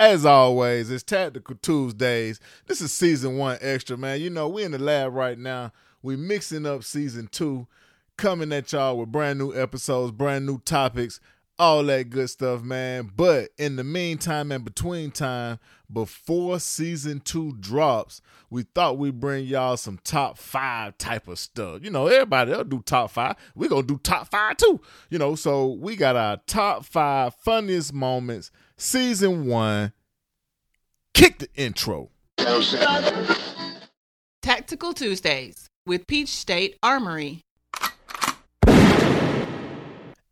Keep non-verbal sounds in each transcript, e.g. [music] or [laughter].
As always, it's Tactical Tuesdays. This is season one extra, man. You know, we in the lab right now. We mixing up season two, coming at y'all with brand new episodes, brand new topics, all that good stuff, man. But in the meantime and between time, before season two drops, we thought we'd bring y'all some top five type of stuff. You know, everybody they'll do top five. We're gonna do top five too. You know, so we got our top five funniest moments season one. Kick the intro. Tactical Tuesdays with Peach State Armory.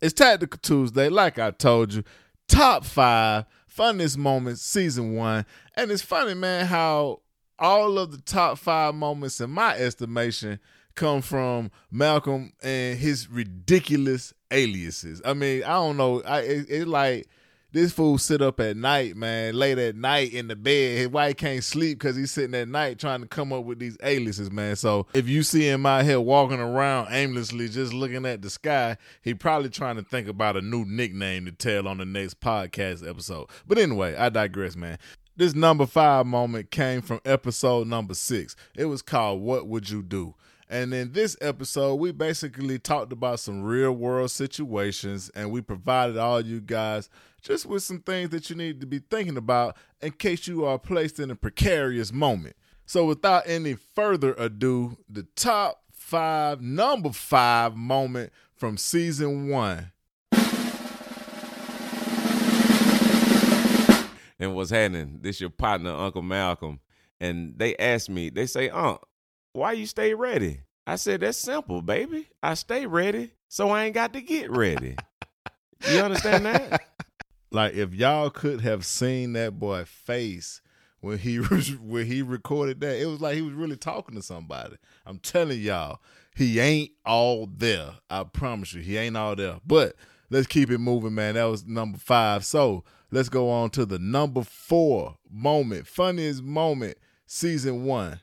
It's Tactical Tuesday, like I told you. Top five funniest moments, season one. And it's funny, man, how all of the top five moments, in my estimation, come from Malcolm and his ridiculous aliases. I mean, I don't know. I it, it like this fool sit up at night, man, late at night in the bed. His wife can't sleep because he's sitting at night trying to come up with these aliases, man. So if you see him out here walking around aimlessly, just looking at the sky, he probably trying to think about a new nickname to tell on the next podcast episode. But anyway, I digress, man. This number five moment came from episode number six. It was called What Would You Do? And in this episode, we basically talked about some real world situations and we provided all you guys just with some things that you need to be thinking about in case you are placed in a precarious moment. So, without any further ado, the top five, number five moment from season one. and what's happening? This your partner, Uncle Malcolm. And they asked me, they say, Unc, why you stay ready? I said, that's simple, baby. I stay ready, so I ain't got to get ready. you understand that? [laughs] Like if y'all could have seen that boy face when he [laughs] when he recorded that, it was like he was really talking to somebody. I'm telling y'all, he ain't all there. I promise you, he ain't all there. But let's keep it moving, man. That was number five. So let's go on to the number four moment, funniest moment, season one.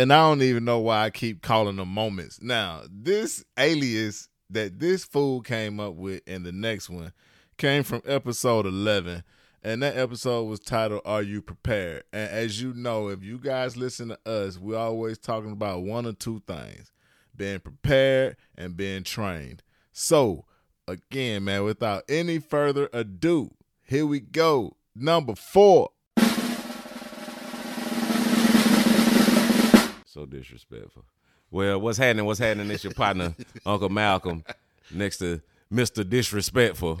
And I don't even know why I keep calling them moments. Now, this alias that this fool came up with and the next one came from episode 11 and that episode was titled are you prepared? And as you know if you guys listen to us we're always talking about one or two things being prepared and being trained. So again man without any further ado here we go. Number four so disrespectful well, what's happening? What's happening? It's your partner, [laughs] Uncle Malcolm, next to Mr. Disrespectful. [laughs]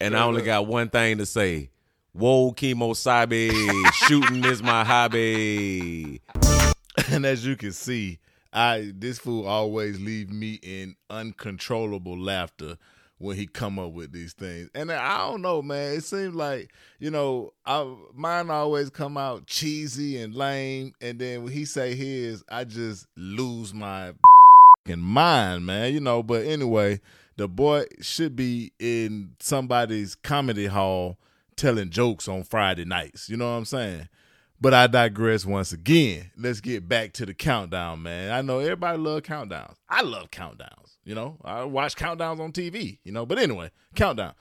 and I only got one thing to say. Whoa, chemo sabe, shooting is my hobby. [laughs] And as you can see, I this fool always leave me in uncontrollable laughter when he come up with these things. And I don't know, man. It seems like you know, I, mine always come out cheesy and lame, and then when he say his, I just lose my mind, man. You know. But anyway, the boy should be in somebody's comedy hall telling jokes on Friday nights. You know what I'm saying? But I digress once again. Let's get back to the countdown, man. I know everybody love countdowns. I love countdowns. You know, I watch countdowns on TV, you know. But anyway, countdown.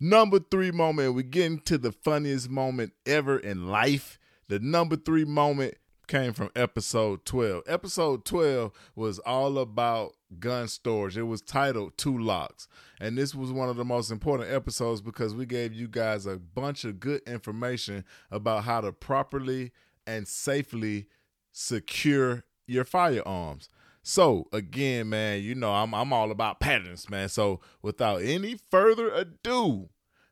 Number three moment, we get into the funniest moment ever in life. The number three moment came from episode 12. Episode 12 was all about gun storage. It was titled Two Locks. And this was one of the most important episodes because we gave you guys a bunch of good information about how to properly and safely secure your firearms. So again, man, you know I'm I'm all about patterns, man. So without any further ado,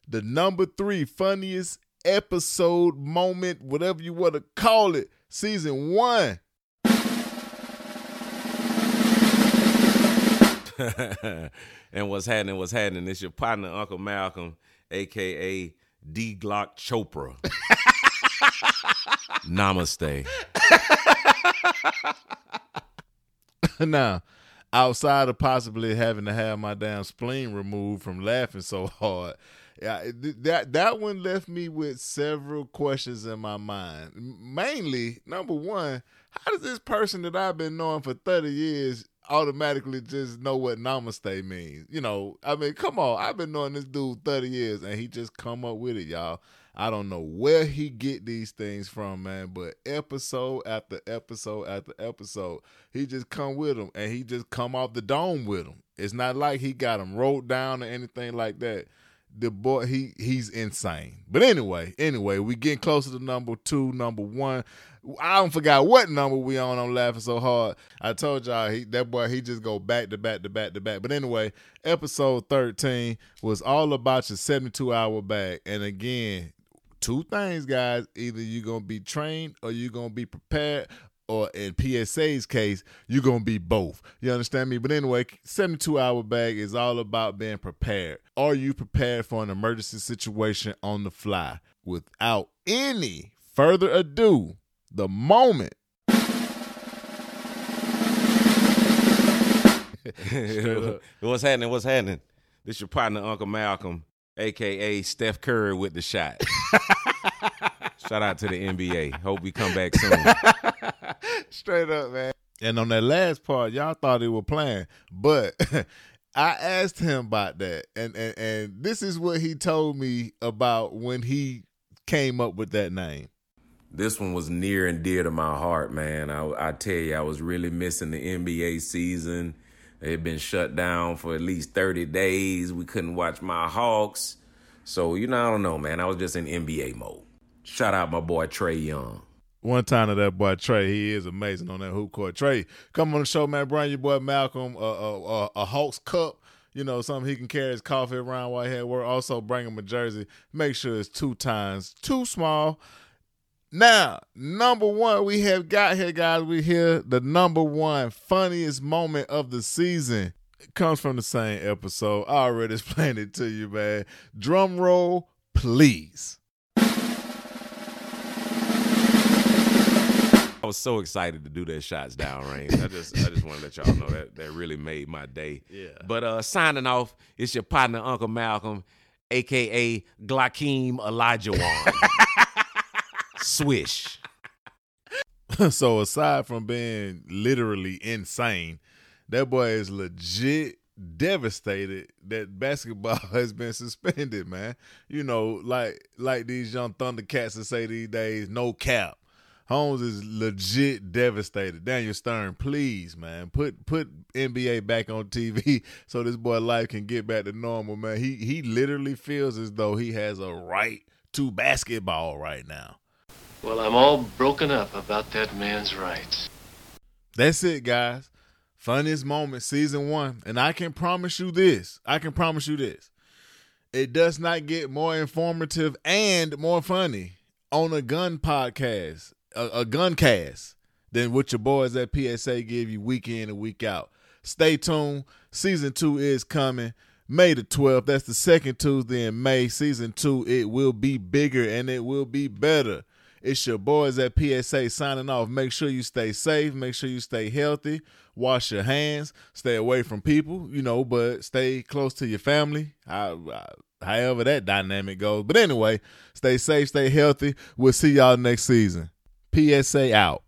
the number three funniest episode moment, whatever you want to call it, season one. [laughs] and what's happening? What's happening? It's your partner, Uncle Malcolm, aka D Glock Chopra. [laughs] Namaste. [laughs] now, outside of possibly having to have my damn spleen removed from laughing so hard, yeah, that that one left me with several questions in my mind. Mainly, number one, how does this person that I've been knowing for thirty years automatically just know what namaste means. You know, I mean, come on. I've been knowing this dude 30 years and he just come up with it, y'all. I don't know where he get these things from, man, but episode after episode after episode, he just come with them and he just come off the dome with them. It's not like he got them wrote down or anything like that. The boy, he he's insane. But anyway, anyway, we getting closer to number two, number one. I don't forgot what number we on. I'm laughing so hard. I told y'all he that boy he just go back to back to back to back. But anyway, episode 13 was all about your 72 hour bag. And again, two things, guys. Either you're gonna be trained or you're gonna be prepared. Or in PSA's case, you're gonna be both. You understand me? But anyway, 72 hour bag is all about being prepared. Are you prepared for an emergency situation on the fly? Without any further ado, the moment [laughs] What's happening? What's happening? This your partner, Uncle Malcolm, aka Steph Curry with the shot. [laughs] Shout out to the NBA. Hope we come back soon. [laughs] Straight up, man. And on that last part, y'all thought he was playing, but [laughs] I asked him about that, and, and and this is what he told me about when he came up with that name. This one was near and dear to my heart, man. I, I tell you, I was really missing the NBA season. It had been shut down for at least 30 days. We couldn't watch my Hawks. So, you know, I don't know, man. I was just in NBA mode. Shout out my boy Trae Young. One time to that boy Trae, he is amazing on that hoop court. Trae, come on the show, man. Bring your boy Malcolm a, a, a, a Hawks cup. You know, something he can carry his coffee around while he at work. Also, bring him a jersey. Make sure it's two times too small. Now, number one, we have got here, guys. We hear the number one funniest moment of the season. It comes from the same episode. I already [laughs] explained it to you, man. Drum roll, please. I was so excited to do that shots down range. I just I just want to let y'all know that that really made my day. Yeah. But uh signing off, it's your partner Uncle Malcolm, aka Glockeem Elijah Wan. [laughs] Swish. [laughs] so aside from being literally insane, that boy is legit devastated that basketball [laughs] has been suspended, man. You know, like like these young Thundercats that say these days, no cap. Holmes is legit devastated. Daniel Stern, please, man, put put NBA back on TV [laughs] so this boy life can get back to normal, man. He he literally feels as though he has a right to basketball right now. Well, I'm all broken up about that man's rights. That's it, guys. Funniest moment, season one. And I can promise you this. I can promise you this. It does not get more informative and more funny on a gun podcast, a, a gun cast, than what your boys at PSA give you week in and week out. Stay tuned. Season two is coming. May the 12th. That's the second Tuesday in May. Season two, it will be bigger and it will be better. It's your boys at PSA signing off. Make sure you stay safe. Make sure you stay healthy. Wash your hands. Stay away from people, you know, but stay close to your family. however that dynamic goes. But anyway, stay safe, stay healthy. We'll see y'all next season. PSA out.